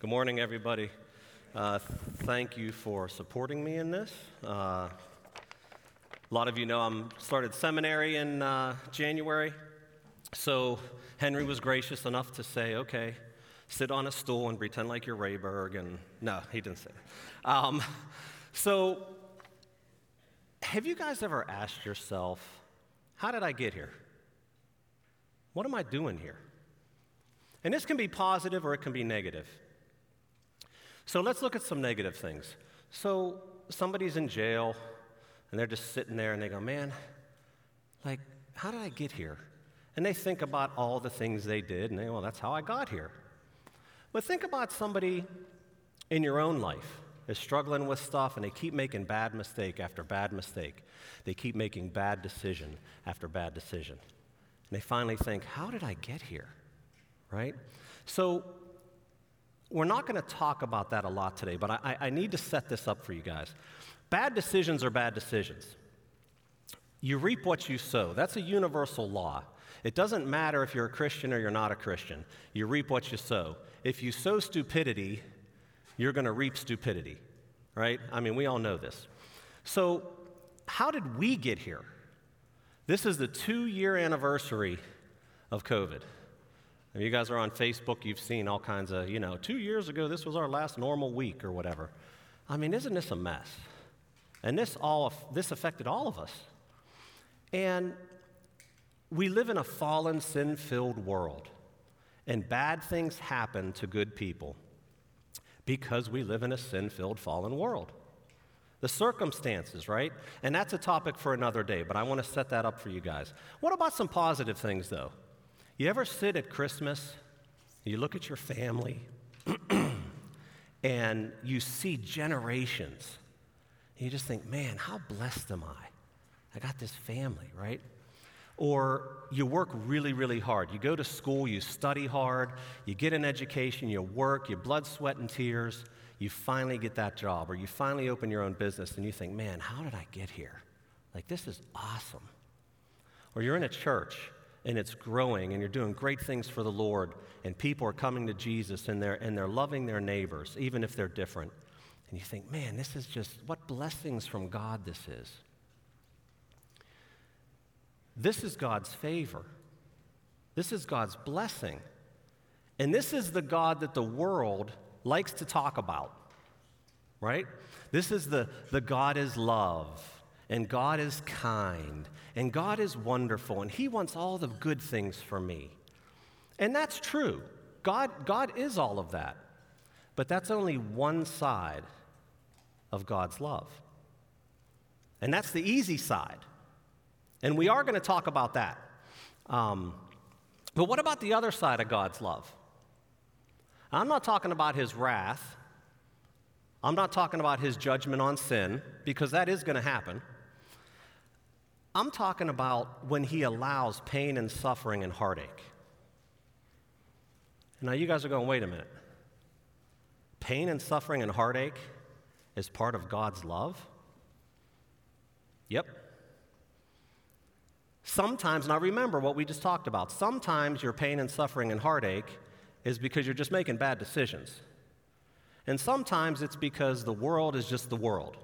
Good morning, everybody. Uh, thank you for supporting me in this. Uh, a lot of you know I'm started seminary in uh, January, so Henry was gracious enough to say, "Okay, sit on a stool and pretend like you're Rayberg." And no, he didn't say. That. Um, so, have you guys ever asked yourself, "How did I get here? What am I doing here?" And this can be positive or it can be negative. So let's look at some negative things. So somebody's in jail and they're just sitting there and they go, man, like, how did I get here? And they think about all the things they did and they, go, well, that's how I got here. But think about somebody in your own life is struggling with stuff and they keep making bad mistake after bad mistake. They keep making bad decision after bad decision. And they finally think, how did I get here? Right? So we're not going to talk about that a lot today, but I, I need to set this up for you guys. Bad decisions are bad decisions. You reap what you sow. That's a universal law. It doesn't matter if you're a Christian or you're not a Christian. You reap what you sow. If you sow stupidity, you're going to reap stupidity, right? I mean, we all know this. So, how did we get here? This is the two year anniversary of COVID. If you guys are on Facebook, you've seen all kinds of, you know, two years ago, this was our last normal week or whatever. I mean, isn't this a mess? And this all this affected all of us. And we live in a fallen, sin-filled world. And bad things happen to good people because we live in a sin-filled, fallen world. The circumstances, right? And that's a topic for another day, but I want to set that up for you guys. What about some positive things, though? You ever sit at Christmas, you look at your family, and you see generations, you just think, man, how blessed am I? I got this family, right? Or you work really, really hard. You go to school, you study hard, you get an education, you work, you blood, sweat, and tears. You finally get that job, or you finally open your own business, and you think, man, how did I get here? Like, this is awesome. Or you're in a church and it's growing and you're doing great things for the Lord and people are coming to Jesus and they're, and they're loving their neighbors, even if they're different. And you think, man, this is just what blessings from God this is. This is God's favor. This is God's blessing. And this is the God that the world likes to talk about, right? This is the, the God is love and God is kind, and God is wonderful, and He wants all the good things for me. And that's true. God, God is all of that. But that's only one side of God's love. And that's the easy side. And we are going to talk about that. Um, but what about the other side of God's love? I'm not talking about his wrath. I'm not talking about his judgment on sin, because that is going to happen. I'm talking about when he allows pain and suffering and heartache. Now, you guys are going, wait a minute. Pain and suffering and heartache is part of God's love? Yep. Sometimes, now remember what we just talked about. Sometimes your pain and suffering and heartache is because you're just making bad decisions. And sometimes it's because the world is just the world.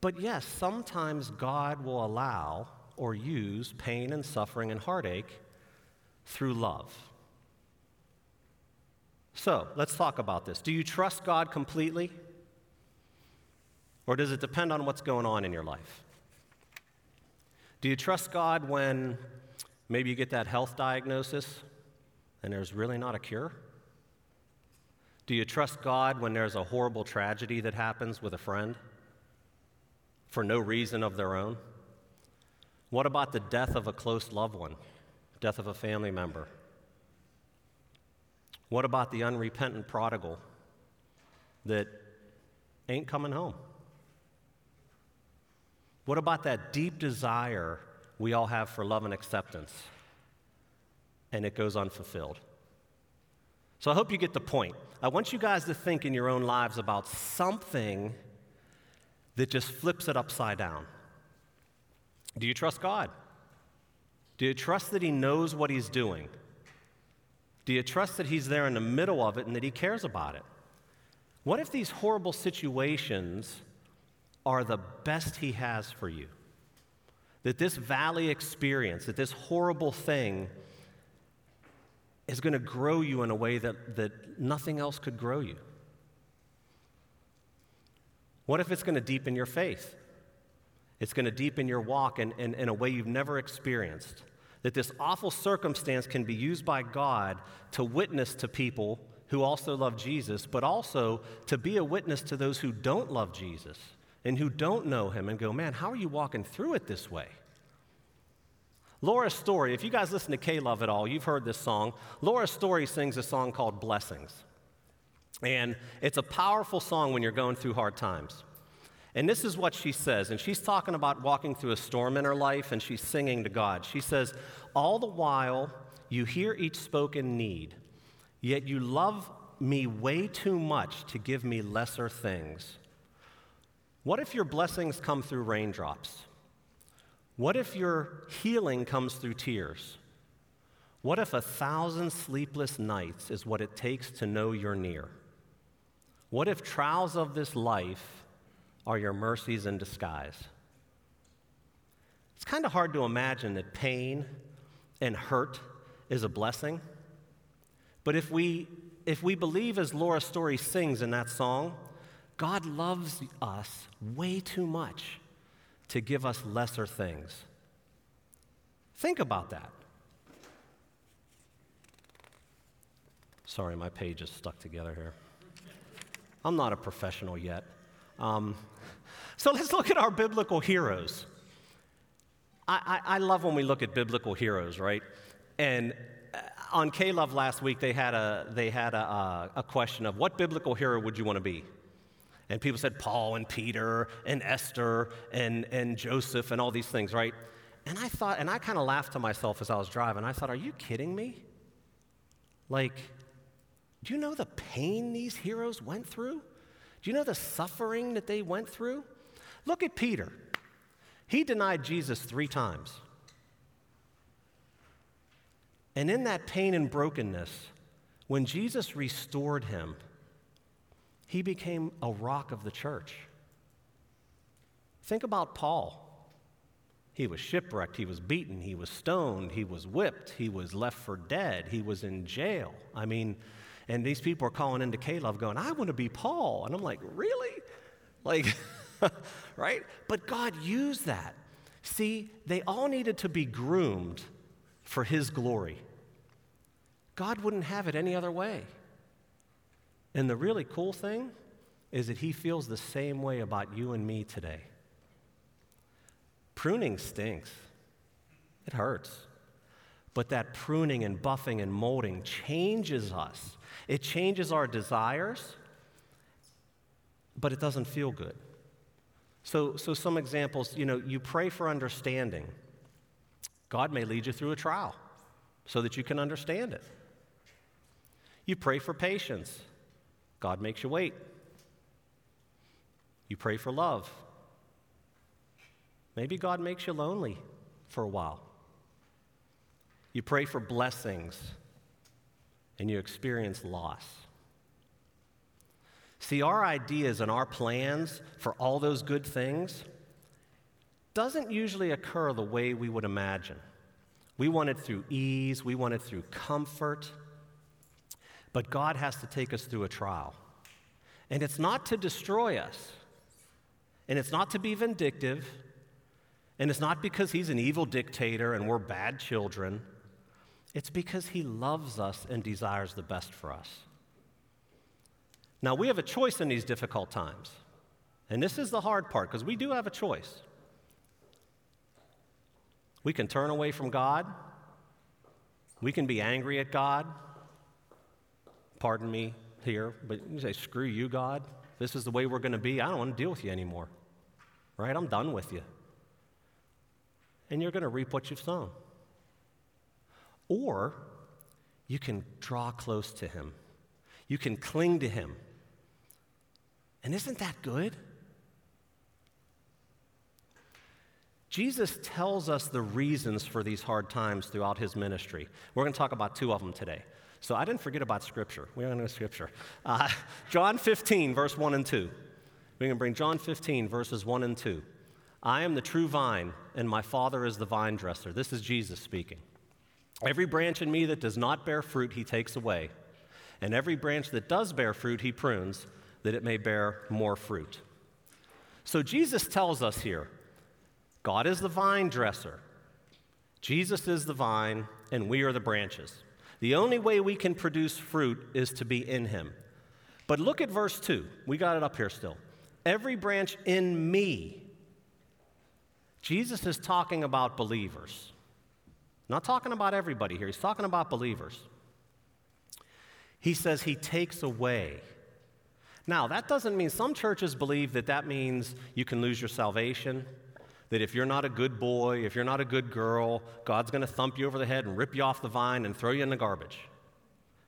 But yes, sometimes God will allow or use pain and suffering and heartache through love. So let's talk about this. Do you trust God completely? Or does it depend on what's going on in your life? Do you trust God when maybe you get that health diagnosis and there's really not a cure? Do you trust God when there's a horrible tragedy that happens with a friend? For no reason of their own? What about the death of a close loved one, death of a family member? What about the unrepentant prodigal that ain't coming home? What about that deep desire we all have for love and acceptance and it goes unfulfilled? So I hope you get the point. I want you guys to think in your own lives about something that just flips it upside down. Do you trust God? Do you trust that He knows what He's doing? Do you trust that He's there in the middle of it and that He cares about it? What if these horrible situations are the best He has for you? That this valley experience, that this horrible thing is going to grow you in a way that, that nothing else could grow you? What if it's going to deepen your faith? It's going to deepen your walk in, in, in, a way you've never experienced. That this awful circumstance can be used by God to witness to people who also love Jesus, but also to be a witness to those who don't love Jesus and who don't know him and go, man, how are you walking through it this way? Laura Story, if you guys listen to K-Love at all, you've heard this song. Laura Story sings a song called Blessings. And it's a powerful song when you're going through hard times. And this is what she says. And she's talking about walking through a storm in her life, and she's singing to God. She says, All the while you hear each spoken need, yet you love me way too much to give me lesser things. What if your blessings come through raindrops? What if your healing comes through tears? What if a thousand sleepless nights is what it takes to know you're near? What if trials of this life are your mercies in disguise? It's kind of hard to imagine that pain and hurt is a blessing. But if we, if we believe, as Laura Story sings in that song, God loves us way too much to give us lesser things. Think about that. Sorry, my page is stuck together here. I'm not a professional yet. Um, so let's look at our biblical heroes. I, I, I, love when we look at biblical heroes, right? And uh, on K-Love last week, they had, a, they had a, a question of what biblical hero would you want to be? And people said Paul and Peter and Esther and, and Joseph and all these things, right? And I thought, and I kind of laughed to myself as I was driving. I thought, are you kidding me? Like, do you know the pain these heroes went through? Do you know the suffering that they went through? Look at Peter. He denied Jesus three times. And in that pain and brokenness, when Jesus restored him, he became a rock of the church. Think about Paul. He was shipwrecked, he was beaten, he was stoned, he was whipped, he was left for dead, he was in jail. I mean, and these people are calling into K-Love going, I want to be Paul. And I'm like, really? Like, right? But God used that. See, they all needed to be groomed for His glory. God wouldn't have it any other way. And the really cool thing is that He feels the same way about you and me today. Pruning stinks, it hurts. But that pruning and buffing and molding changes us. It changes our desires, but it doesn't feel good. So, so some examples, you know, you pray for understanding. God may lead you through a trial so that you can understand it. You pray for patience. God makes you wait. You pray for love. Maybe God makes you lonely for a while. You pray for blessings and you experience loss. See, our ideas and our plans for all those good things doesn't usually occur the way we would imagine. We want it through ease, we want it through comfort. But God has to take us through a trial. And it's not to destroy us, and it's not to be vindictive, and it's not because He's an evil dictator and we're bad children. It's because He loves us and desires the best for us. Now, we have a choice in these difficult times. And this is the hard part because we do have a choice. We can turn away from God. We can be angry at God pardon me here, but you say, screw you, God. This is the way we're going to be. I don't want to deal with you anymore. Right? I'm done with you. And you're going to reap what you've sown. Or you can draw close to Him, you can cling to Him. And isn't that good? Jesus tells us the reasons for these hard times throughout his ministry. We're going to talk about two of them today. So I didn't forget about Scripture. We don't know Scripture. Uh, John 15, verse 1 and 2. We can bring John 15, verses 1 and 2. I am the true vine, and my Father is the vine dresser. This is Jesus speaking. Every branch in me that does not bear fruit, he takes away. And every branch that does bear fruit, he prunes, that it may bear more fruit. So Jesus tells us here God is the vine dresser, Jesus is the vine, and we are the branches. The only way we can produce fruit is to be in him. But look at verse 2. We got it up here still. Every branch in me. Jesus is talking about believers. Not talking about everybody here, he's talking about believers. He says he takes away. Now, that doesn't mean some churches believe that that means you can lose your salvation, that if you're not a good boy, if you're not a good girl, God's going to thump you over the head and rip you off the vine and throw you in the garbage.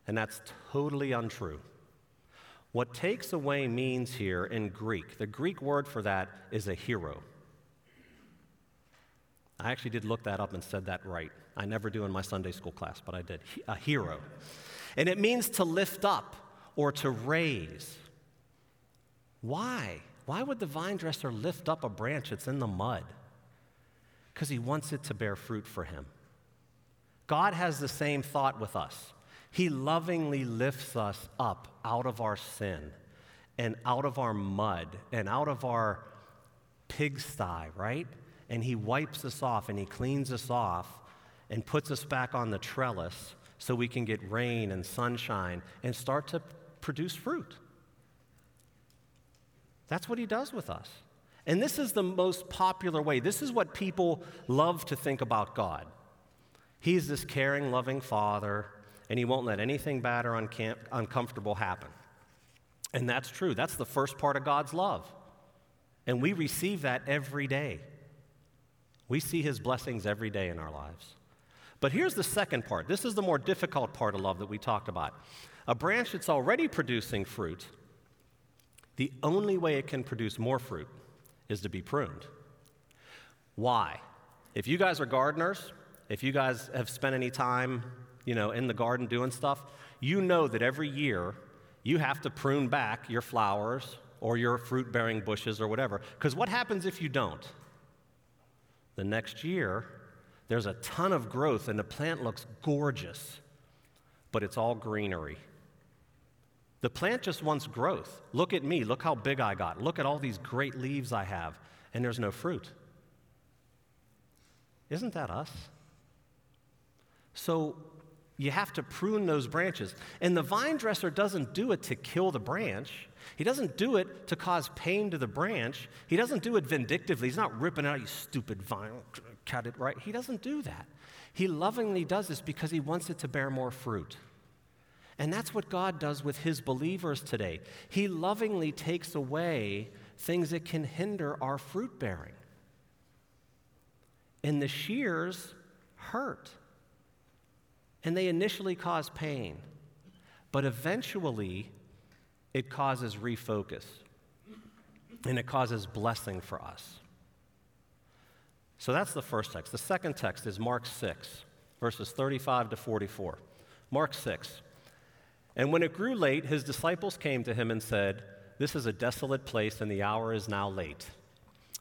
And that's totally untrue. What takes away means here in Greek, the Greek word for that is airo. I actually did look that up and said that right. I never do in my Sunday school class, but I did. Airo. And it means to lift up or to raise. Why? Why would the vine dresser lift up a branch that's in the mud? Because he wants it to bear fruit for him. God has the same thought with us. He lovingly lifts us up out of our sin and out of our mud and out of our pigsty, right? And he wipes us off and he cleans us off and puts us back on the trellis so we can get rain and sunshine and start to produce fruit. That's what he does with us. And this is the most popular way. This is what people love to think about God. He's this caring, loving father, and he won't let anything bad or uncam- uncomfortable happen. And that's true. That's the first part of God's love. And we receive that every day. We see his blessings every day in our lives. But here's the second part. This is the more difficult part of love that we talked about. A branch that's already producing fruit, the only way it can produce more fruit is to be pruned. Why? If you guys are gardeners, if you guys have spent any time, you know, in the garden doing stuff, you know that every year you have to prune back your flowers or your fruit bearing bushes or whatever. Because what happens if you don't? The next year, there's a ton of growth and the plant looks gorgeous, but it's all greenery. The plant just wants growth. Look at me. Look how big I got. Look at all these great leaves I have, and there's no fruit. Isn't that us? So you have to prune those branches. And the vine dresser doesn't do it to kill the branch. He doesn't do it to cause pain to the branch. He doesn't do it vindictively. He's not ripping out, you stupid vine cut it right. He doesn't do that. He lovingly does this because he wants it to bear more fruit. And that's what God does with his believers today. He lovingly takes away things that can hinder our fruit bearing. And the shears hurt. And they initially cause pain. But eventually, it causes refocus. And it causes blessing for us. So that's the first text. The second text is Mark 6, verses 35 to 44. Mark 6. And when it grew late, his disciples came to him and said, This is a desolate place, and the hour is now late.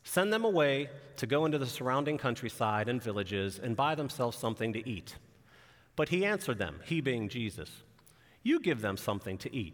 Send them away to go into the surrounding countryside and villages and buy themselves something to eat. But he answered them, he being Jesus, You give them something to eat.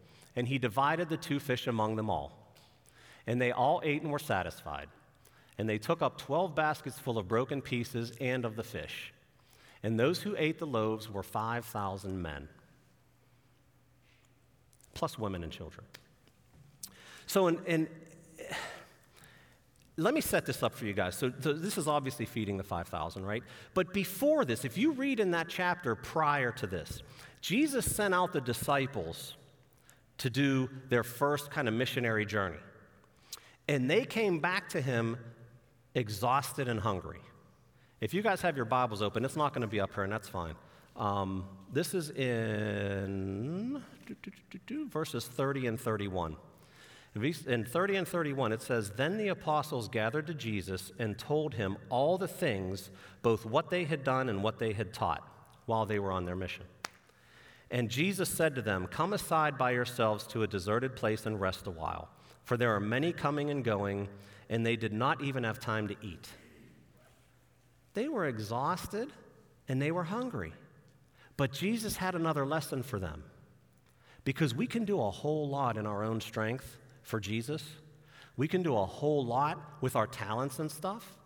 And he divided the two fish among them all. And they all ate and were satisfied. And they took up 12 baskets full of broken pieces and of the fish. And those who ate the loaves were 5,000 men, plus women and children. So, in, in, eh, let me set this up for you guys. So, so, this is obviously feeding the 5,000, right? But before this, if you read in that chapter prior to this, Jesus sent out the disciples to do their first kind of missionary journey. And they came back to him exhausted and hungry. If you guys have your Bibles open, it's not going to be up here, and that's fine. Um, this is in verses 30 and 31. In 30 and 31, it says, Then the apostles gathered to Jesus and told him all the things, both what they had done and what they had taught, while they were on their mission. And Jesus said to them, Come aside by yourselves to a deserted place and rest a while, for there are many coming and going, and they did not even have time to eat. They were exhausted and they were hungry. But Jesus had another lesson for them. Because we can do a whole lot in our own strength for Jesus. We can do a whole lot with our talents and stuff.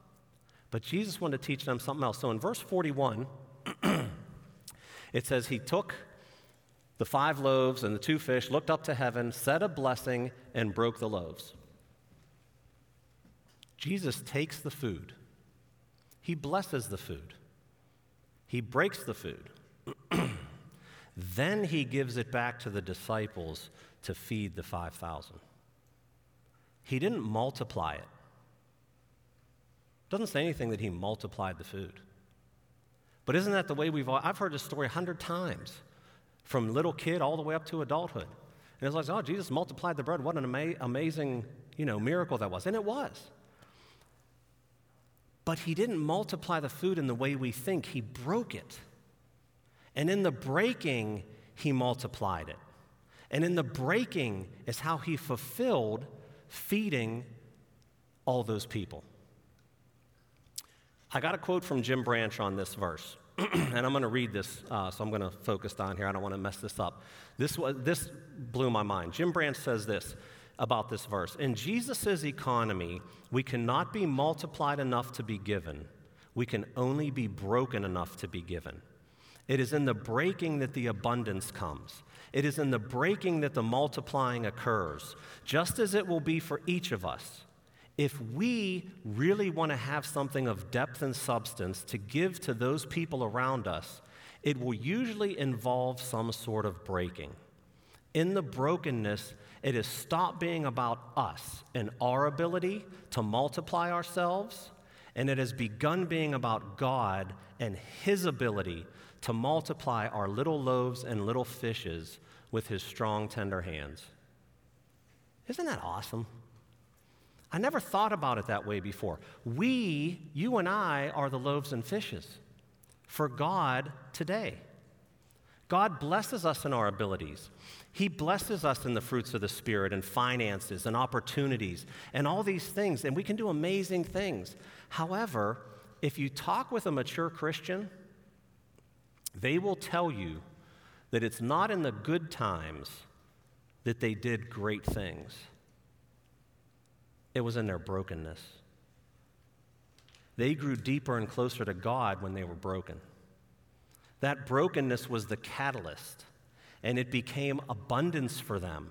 But Jesus wanted to teach them something else. So in verse 41, it says, He took the five loaves and the two fish, looked up to heaven, said a blessing, and broke the loaves. Jesus takes the food, He blesses the food, He breaks the food. then He gives it back to the disciples to feed the 5,000. He didn't multiply it. Doesn't say anything that he multiplied the food. But isn't that the way we've all, I've heard this story a hundred times, from little kid all the way up to adulthood. And it's like, oh, Jesus multiplied the bread. What an ama- amazing, you know, miracle that was. And it was. But he didn't multiply the food in the way we think. He broke it. And in the breaking, he multiplied it. And in the breaking is how he fulfilled feeding all those people. I got a quote from Jim Branch on this verse, and I'm going to read this, uh, so I'm going to focus down here. I don't want to mess this up. This, was, this blew my mind. Jim Branch says this about this verse In Jesus' economy, we cannot be multiplied enough to be given, we can only be broken enough to be given. It is in the breaking that the abundance comes. It is in the breaking that the multiplying occurs, just as it will be for each of us. If we really want to have something of depth and substance to give to those people around us, it will usually involve some sort of breaking. In the brokenness, it has stopped being about us and our ability to multiply ourselves, and it has begun being about God and His ability to multiply our little loaves and little fishes with his strong, tender hands. Isn't that awesome? I never thought about it that way before. We, you and I, are the loaves and fishes for God today. God blesses us in our abilities. He blesses us in the fruits of the Spirit and finances and opportunities and all these things, and we can do amazing things. However, if you talk with a mature Christian, they will tell you that it's not in the good times that they did great things, it was in their brokenness. They grew deeper and closer to God when they were broken. That brokenness was the catalyst, and it became abundance for them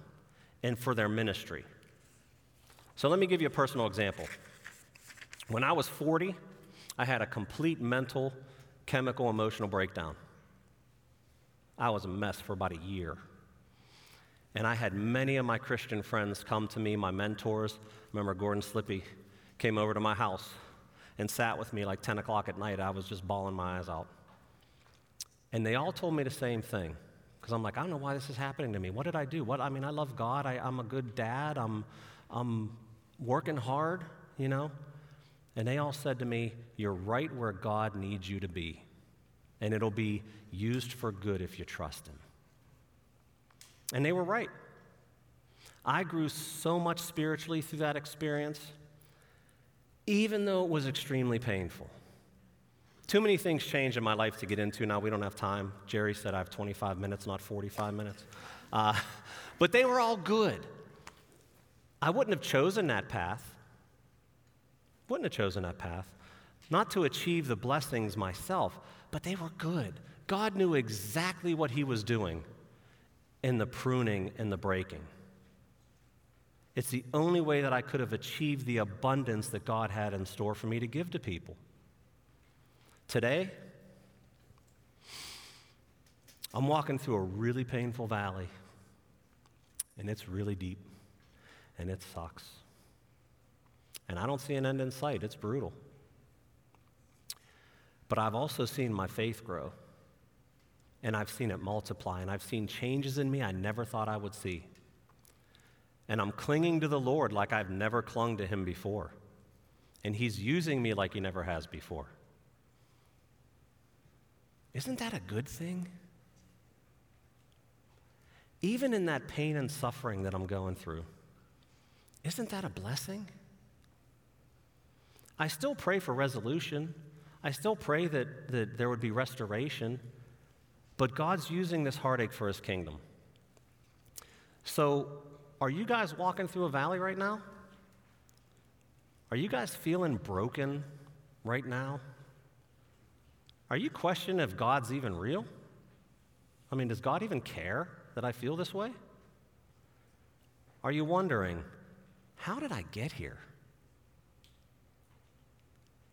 and for their ministry. So let me give you a personal example. When I was 40, I had a complete mental, chemical, emotional breakdown. I was a mess for about a year. And I had many of my Christian friends come to me, my mentors. Remember, Gordon Slippy came over to my house and sat with me like 10 o'clock at night. I was just bawling my eyes out. And they all told me the same thing. Because I'm like, I don't know why this is happening to me. What did I do? What I mean, I love God. I, I'm a good dad. I'm, I'm working hard, you know. And they all said to me, You're right where God needs you to be and it'll be used for good if you trust Him. And they were right. I grew so much spiritually through that experience, even though it was extremely painful. Too many things changed in my life to get into. Now we don't have time. Jerry said I have 25 minutes, not 45 minutes. Uh, but they were all good. I wouldn't have chosen that path. Wouldn't have chosen that path. Not to achieve the blessings myself, but they were good. God knew exactly what He was doing in the pruning and the breaking. It's the only way that I could have achieved the abundance that God had in store for me to give to people. Today, I'm walking through a really painful valley, and it's really deep, and it sucks. And I don't see an end in sight, it's brutal. But I've also seen my faith grow, and I've seen it multiply, and I've seen changes in me I never thought I would see. And I'm clinging to the Lord like I've never clung to Him before. And He's using me like He never has before. Isn't that a good thing? Even in that pain and suffering that I'm going through, isn't that a blessing? I still pray for resolution. I still pray that, that there would be restoration. But God's using this heartache for his kingdom. So, are you guys walking through a valley right now? Are you guys feeling broken right now? Are you questioning if God's even real? I mean, does God even care that I feel this way? Are you wondering, how did I get here?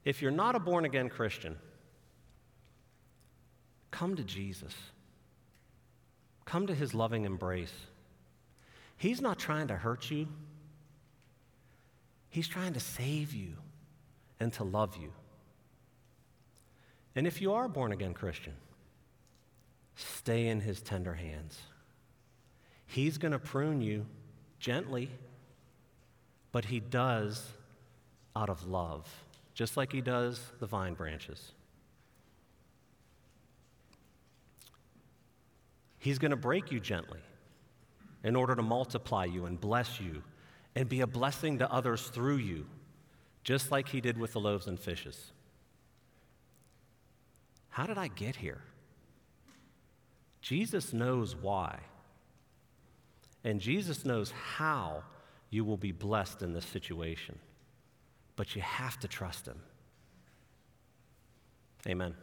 If you're not a born again Christian, come to Jesus. Come to his loving embrace. He's not trying to hurt you, he's trying to save you and to love you. And if you are born again Christian, stay in his tender hands. He's going to prune you gently, but he does out of love just like he does the vine branches. He's going to break you gently in order to multiply you and bless you and be a blessing to others through you, just like he did with the loaves and fishes. How did I get here? Jesus knows why. And Jesus knows how you will be blessed in this situation but you have to trust Him. Amen.